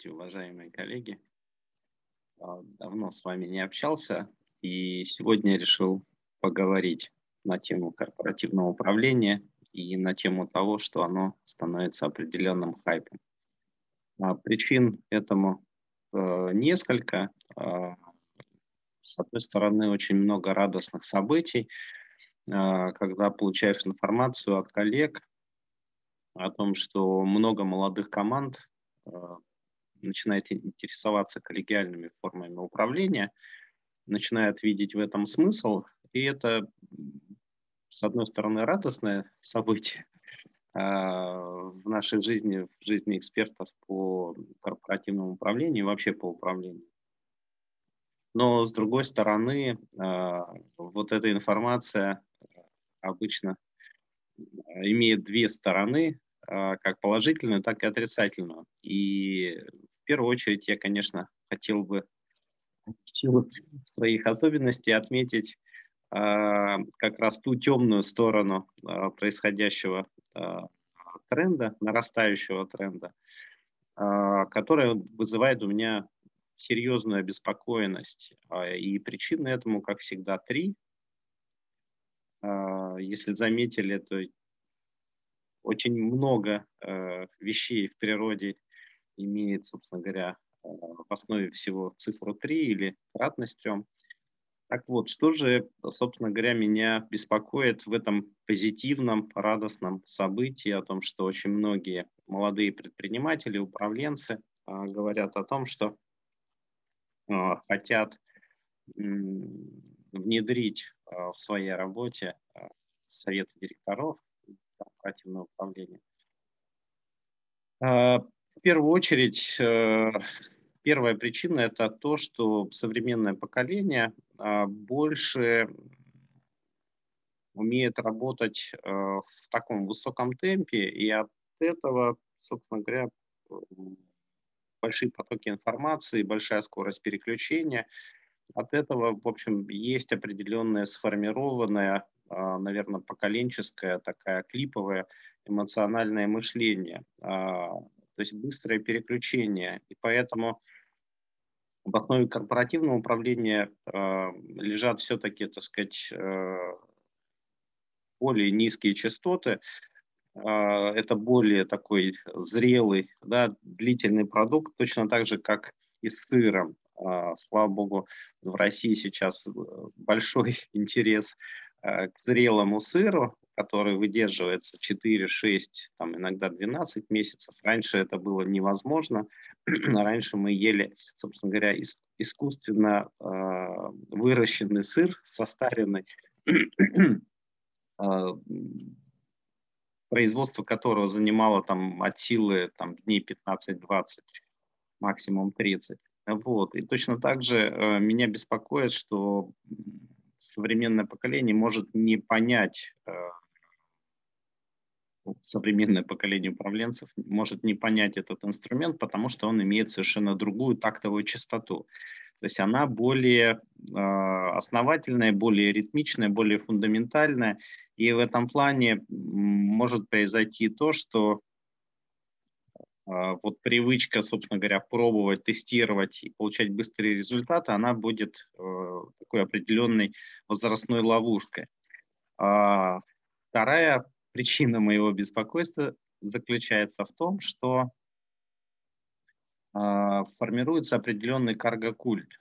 Здравствуйте, уважаемые коллеги. А, давно с вами не общался, и сегодня решил поговорить на тему корпоративного управления и на тему того, что оно становится определенным хайпом. А, причин этому э, несколько. А, с одной стороны, очень много радостных событий, когда получаешь информацию от коллег о том, что много молодых команд начинает интересоваться коллегиальными формами управления, начинает видеть в этом смысл, и это, с одной стороны, радостное событие а, в нашей жизни, в жизни экспертов по корпоративному управлению и вообще по управлению. Но, с другой стороны, а, вот эта информация обычно имеет две стороны, как положительную, так и отрицательную. И в первую очередь я, конечно, хотел бы своих особенностей отметить а, как раз ту темную сторону а, происходящего тренда, нарастающего тренда, которая вызывает у меня серьезную обеспокоенность. И причины этому, как всегда, три. Если заметили, то очень много э, вещей в природе имеет, собственно говоря, э, в основе всего цифру 3 или кратность 3. Так вот, что же, собственно говоря, меня беспокоит в этом позитивном, радостном событии о том, что очень многие молодые предприниматели, управленцы э, говорят о том, что э, хотят э, внедрить в своей работе э, советы директоров, корпоративного управления. А, в первую очередь, э, первая причина – это то, что современное поколение а, больше умеет работать э, в таком высоком темпе, и от этого, собственно говоря, большие потоки информации, большая скорость переключения. От этого, в общем, есть определенная сформированная а, наверное, поколенческое, такая клиповое эмоциональное мышление, а, то есть быстрое переключение. И поэтому в основе корпоративного управления а, лежат все-таки, так сказать, более низкие частоты, это более такой зрелый, да, длительный продукт, точно так же, как и с сыром. Слава богу, в России сейчас э, большой интерес Э, к зрелому сыру, который выдерживается 4, 6, там, иногда 12 месяцев. Раньше это было невозможно. Раньше мы ели, собственно говоря, искусственно э, выращенный сыр, состаренный, э, производство которого занимало там, от силы там, дней 15-20, максимум 30. Вот. И точно так же э, меня беспокоит, что современное поколение может не понять, э, ну, современное поколение управленцев может не понять этот инструмент, потому что он имеет совершенно другую тактовую частоту. То есть она более э, основательная, более ритмичная, более фундаментальная. И в этом плане может произойти то, что а, вот привычка, собственно говоря, пробовать, тестировать и получать быстрые результаты, она будет э, такой определенной возрастной ловушкой. А вторая причина моего беспокойства заключается в том, что а, формируется определенный карго-культ.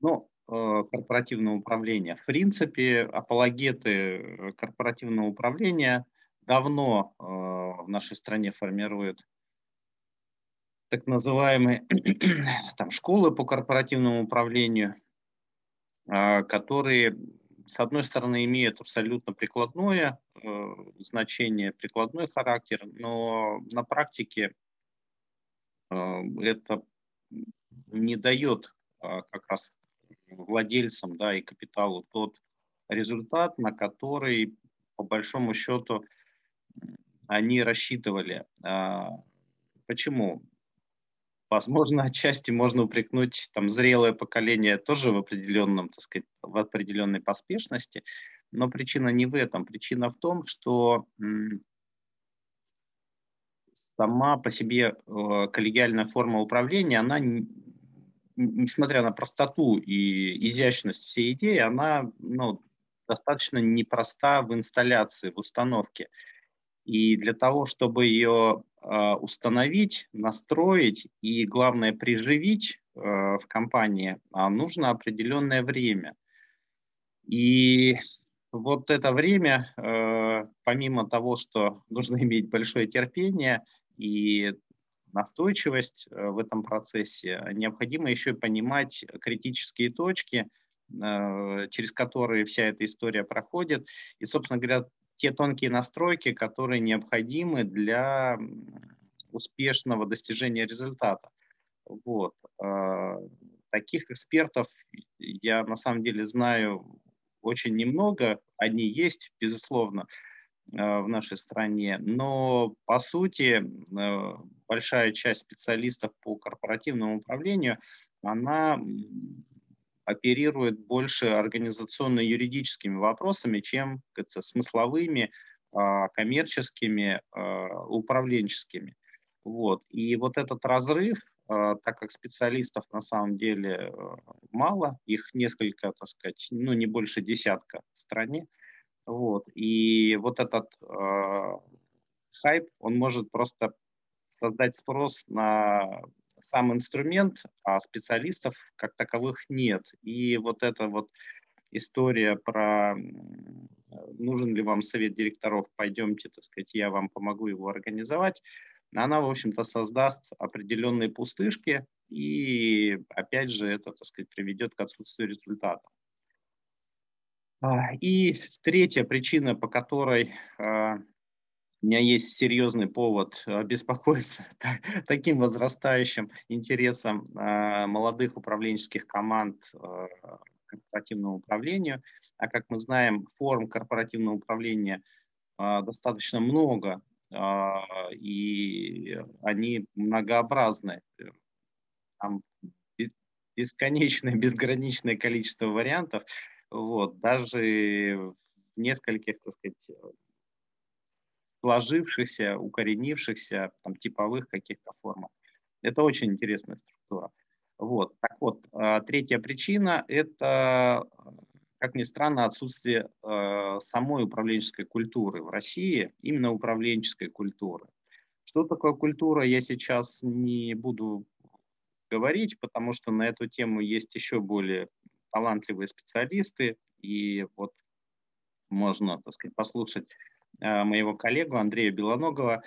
Ну, э, корпоративного управления. В принципе, апологеты корпоративного управления давно э, в нашей стране формируют так называемые там, школы по корпоративному управлению, а, которые, с одной стороны, имеют абсолютно прикладное э, значение, прикладной характер, но на практике э, это не дает а, как раз владельцам да, и капиталу тот результат, на который, по большому счету, они рассчитывали. А, почему? Возможно, отчасти можно упрекнуть там зрелое поколение тоже в определенном, так сказать, в определенной поспешности, но причина не в этом. Причина в том, что сама по себе коллегиальная форма управления, она, несмотря на простоту и изящность всей идеи, она ну, достаточно непроста в инсталляции, в установке. И для того, чтобы ее э, установить, настроить и, главное, приживить э, в компании, э, нужно определенное время. И вот это время, помимо того, что нужно иметь большое терпение и настойчивость в этом процессе, необходимо еще понимать критические точки, через которые вся эта история проходит. И, собственно говоря, те тонкие настройки, которые необходимы для успешного достижения результата. Вот. А, таких экспертов я на самом деле знаю очень немного. Они есть, безусловно, а, в нашей стране, но по сути а, большая часть специалистов по корпоративному управлению, она оперирует больше организационно-юридическими вопросами, чем кажется, смысловыми, а, коммерческими, а, управленческими. Вот. И вот этот разрыв, а, так как специалистов на самом деле мало, их несколько, так сказать, ну не больше десятка в стране, вот. И вот этот хайп, он может просто создать спрос на сам инструмент, а специалистов как таковых нет. И вот эта вот история про нужен ли вам совет директоров, пойдемте, так сказать, я вам помогу его организовать, она, в общем-то, создаст определенные пустышки, и, опять же, это, так сказать, приведет к отсутствию результата. А, и третья причина, по которой а, у меня есть серьезный повод э, беспокоиться таким возрастающим интересом э, молодых управленческих команд э, корпоративному управлению. А как мы знаем, форм корпоративного управления достаточно много, и они многообразны. Там бесконечное, безграничное количество вариантов. Вот, даже в нескольких, так сказать, сложившихся, укоренившихся, там, типовых каких-то формах. Это очень интересная структура. Вот. Так вот, а, третья причина – это, как ни странно, отсутствие э, самой управленческой культуры в России, именно управленческой культуры. Что такое культура, я сейчас не буду говорить, потому что на эту тему есть еще более талантливые специалисты, и вот можно, так сказать, послушать Э, моего коллегу Андрея Белоногова,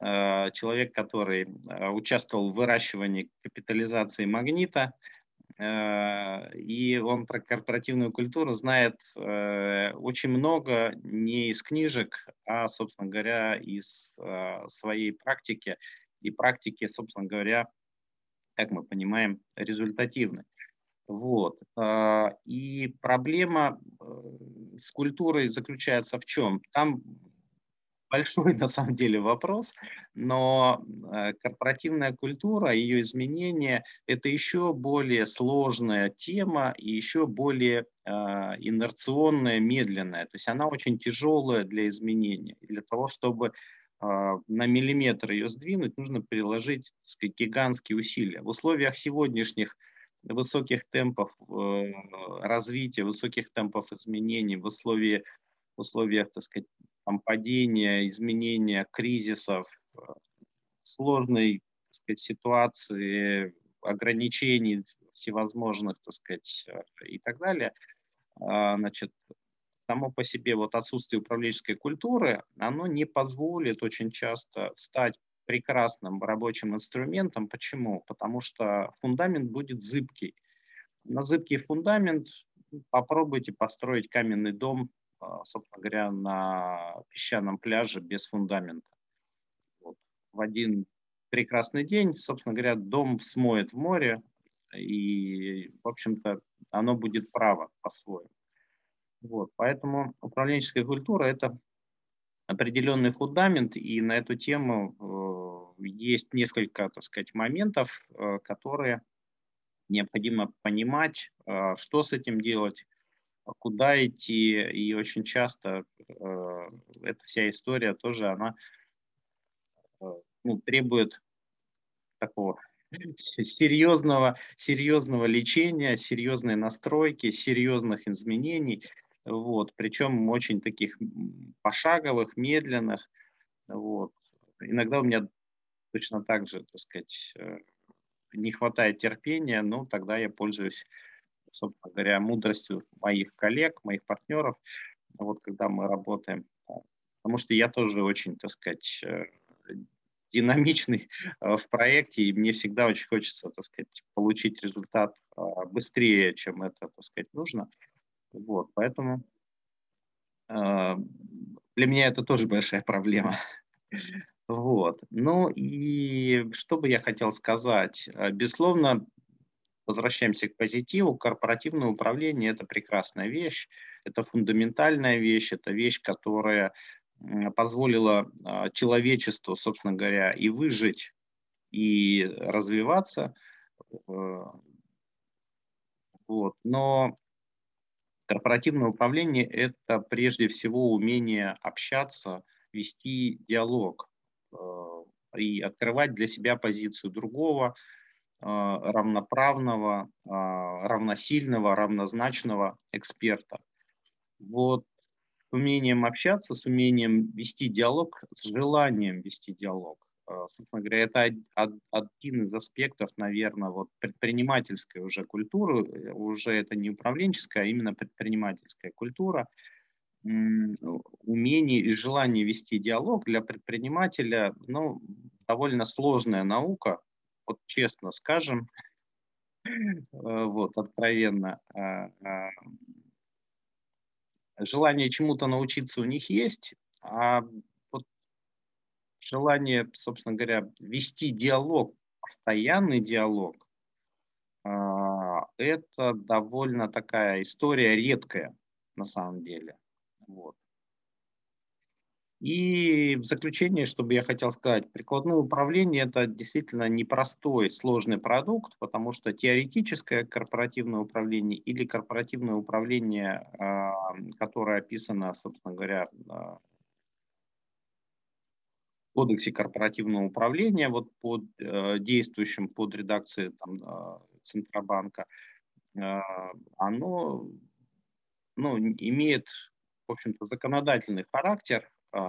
э, человек, который э, участвовал в выращивании капитализации магнита, и он про корпоративную культуру знает очень много не из книжек, а, собственно говоря, из своей практики, и практики, собственно говоря, как мы понимаем, результативной. Вот. И проблема с культурой заключается в чем? Там большой на самом деле вопрос, но э, корпоративная культура, ее изменение – это еще более сложная тема и еще более э, инерционная, медленная. То есть она очень тяжелая для изменения. И для того, чтобы э, на миллиметр ее сдвинуть, нужно приложить сказать, гигантские усилия. В условиях сегодняшних высоких темпов развития, высоких темпов изменений, в условиях в условиях, так сказать, там, падения, изменения, кризисов, э, сложной так сказать, ситуации, ограничений всевозможных, так сказать, э, и так далее, а, значит, само по себе вот отсутствие управленческой культуры, оно не позволит очень часто встать прекрасным рабочим инструментом. Почему? Потому что фундамент будет зыбкий. На зыбкий фундамент попробуйте построить каменный дом собственно говоря, на песчаном пляже без фундамента. Вот. В один прекрасный день, собственно говоря, дом смоет в море, и, в общем-то, оно будет право по-своему. Вот. Поэтому управленческая культура – это определенный фундамент, и на эту тему э, есть несколько, так сказать, моментов, э, которые необходимо понимать, э, что с этим делать, а куда идти, и очень часто э, эта вся история тоже, она э, ну, требует такого серьезного, серьезного лечения, серьезной настройки, серьезных изменений, вот, причем очень таких пошаговых, медленных, вот. Иногда у меня точно так же, так сказать, э, не хватает терпения, но тогда я пользуюсь, собственно говоря, мудростью моих коллег, моих партнеров, вот когда мы работаем. Потому что я тоже очень, так сказать, э, динамичный э, в проекте, и мне всегда очень хочется, так сказать, получить результат быстрее, чем это, так сказать, нужно. Вот, поэтому для меня это тоже большая проблема. Вот. Ну и что бы я хотел сказать? Э, безусловно, возвращаемся к позитиву. Корпоративное управление – это прекрасная вещь, это фундаментальная вещь, это вещь, которая позволила а, человечеству, собственно говоря, и выжить, и развиваться. Э, вот. Но корпоративное управление – это прежде всего умение общаться, вести диалог. Э, и открывать для себя позицию другого, равноправного, э, равносильного, равнозначного эксперта. Вот с умением общаться, с умением вести диалог, с желанием вести диалог. Собственно говоря, это один из аспектов, наверное, вот предпринимательской уже культуры, уже это не управленческая, а именно предпринимательская культура – умение и желание вести диалог для предпринимателя, ну, довольно сложная наука, вот честно скажем, э, вот, откровенно. А, а, желание чему-то научиться у них есть, а вот желание, собственно говоря, вести диалог, постоянный диалог, а, это довольно такая история редкая на самом деле. Вот. И в заключение, чтобы я хотел сказать, прикладное управление – это действительно непростой, сложный продукт, потому что теоретическое корпоративное управление или корпоративное управление, а, которое описано, собственно говоря, а, в кодексе корпоративного управления, вот под э, действующим под редакцией там, а, Центробанка, оно ну, имеет в общем-то, законодательный характер,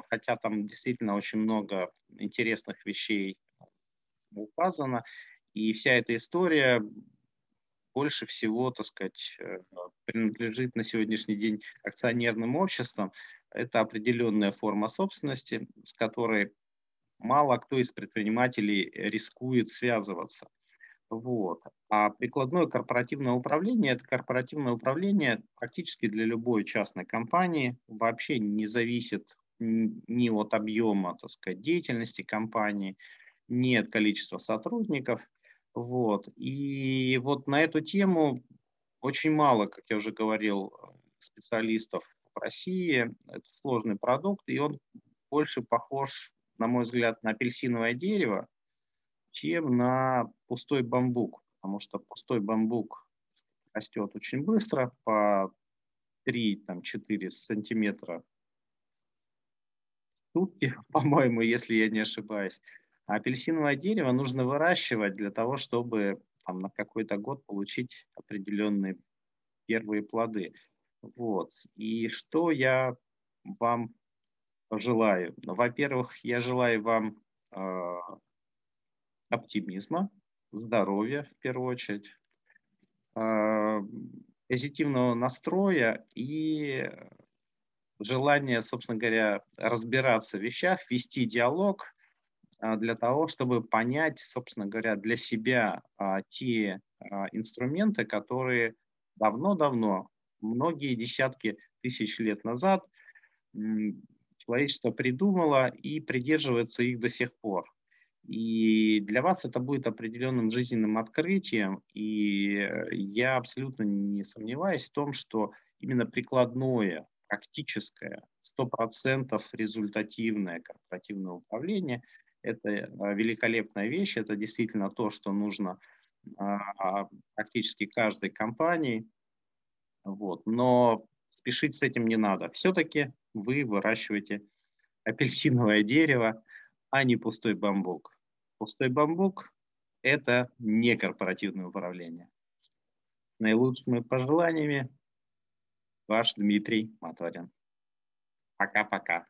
хотя там действительно очень много интересных вещей указано, и вся эта история больше всего, так сказать, э, принадлежит на сегодняшний день акционерным обществам. Это определенная форма собственности, с которой мало кто из предпринимателей рискует связываться. Вот. А прикладное корпоративное управление – это корпоративное управление практически для любой частной компании, вообще не зависит ни от объема так сказать, деятельности компании, ни от количества сотрудников. Вот. И вот на эту тему очень мало, как я уже говорил, специалистов в России. Это сложный продукт, и он больше похож, на мой взгляд, на апельсиновое дерево, чем на пустой бамбук, потому что пустой бамбук растет очень быстро, по 3-4 сантиметра сутки, по-моему, если я не ошибаюсь. А апельсиновое дерево нужно выращивать для того, чтобы там, на какой-то год получить определенные первые плоды. Вот. И что я вам желаю? Во-первых, я желаю вам э, оптимизма, здоровья в первую очередь, а, позитивного настроя и желание, собственно говоря, разбираться в вещах, вести диалог а, для того, чтобы понять, собственно говоря, для себя а, те инструменты, которые давно-давно, многие десятки тысяч лет назад человечество придумало и придерживается их до сих пор. И для вас это будет определенным жизненным открытием. И я абсолютно не сомневаюсь в том, что именно прикладное, практическое, 100% результативное корпоративное управление – это э, великолепная вещь, это действительно то, что нужно а, практически каждой компании. Вот. Но спешить с этим не надо. Все-таки вы выращиваете апельсиновое дерево, а не пустой бамбук. Пустой бамбук – это не корпоративное управление. Наилучшими пожеланиями, ваш Дмитрий Моторин. Пока-пока.